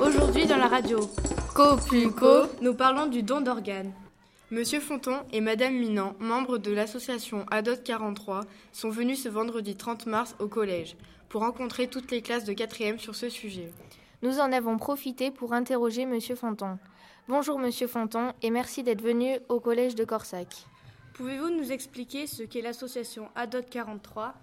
Aujourd'hui dans la radio Co nous parlons du don d'organes. Monsieur Fonton et Madame Minant, membres de l'association Adot 43, sont venus ce vendredi 30 mars au collège pour rencontrer toutes les classes de 4e sur ce sujet. Nous en avons profité pour interroger Monsieur Fonton. Bonjour Monsieur Fonton et merci d'être venu au collège de Corsac. Pouvez-vous nous expliquer ce qu'est l'association Adot 43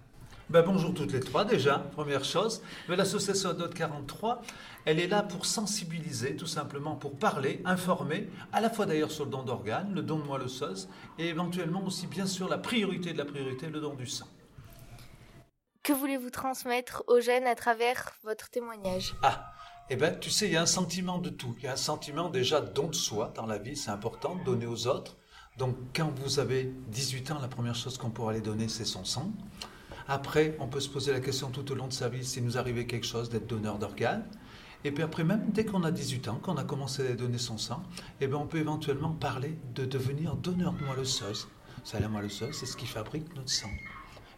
ben bonjour toutes les trois déjà, première chose. L'association Adot 43, elle est là pour sensibiliser, tout simplement pour parler, informer, à la fois d'ailleurs sur le don d'organes, le don de moelle osseuse, et éventuellement aussi bien sûr la priorité de la priorité, le don du sang. Que voulez-vous transmettre aux jeunes à travers votre témoignage? Ah, eh bien tu sais, il y a un sentiment de tout. Il y a un sentiment déjà don de soi dans la vie, c'est important, donner aux autres. Donc quand vous avez 18 ans, la première chose qu'on pourra aller donner, c'est son sang. Après, on peut se poser la question tout au long de sa vie s'il nous arrivait quelque chose d'être donneur d'organes. Et puis après, même dès qu'on a 18 ans, qu'on a commencé à donner son sang, eh bien, on peut éventuellement parler de devenir donneur de moelle osseuse. Ça, la moelle osseuse, c'est ce qui fabrique notre sang.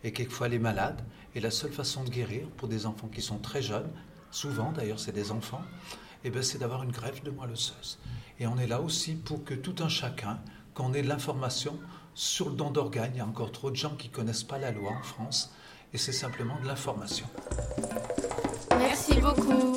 Et quelquefois, les malades, et la seule façon de guérir pour des enfants qui sont très jeunes, souvent d'ailleurs c'est des enfants, eh bien, c'est d'avoir une greffe de moelle osseuse. Et on est là aussi pour que tout un chacun, qu'on ait de l'information sur le don d'organes. Il y a encore trop de gens qui ne connaissent pas la loi en France et c'est simplement de l'information. Merci beaucoup.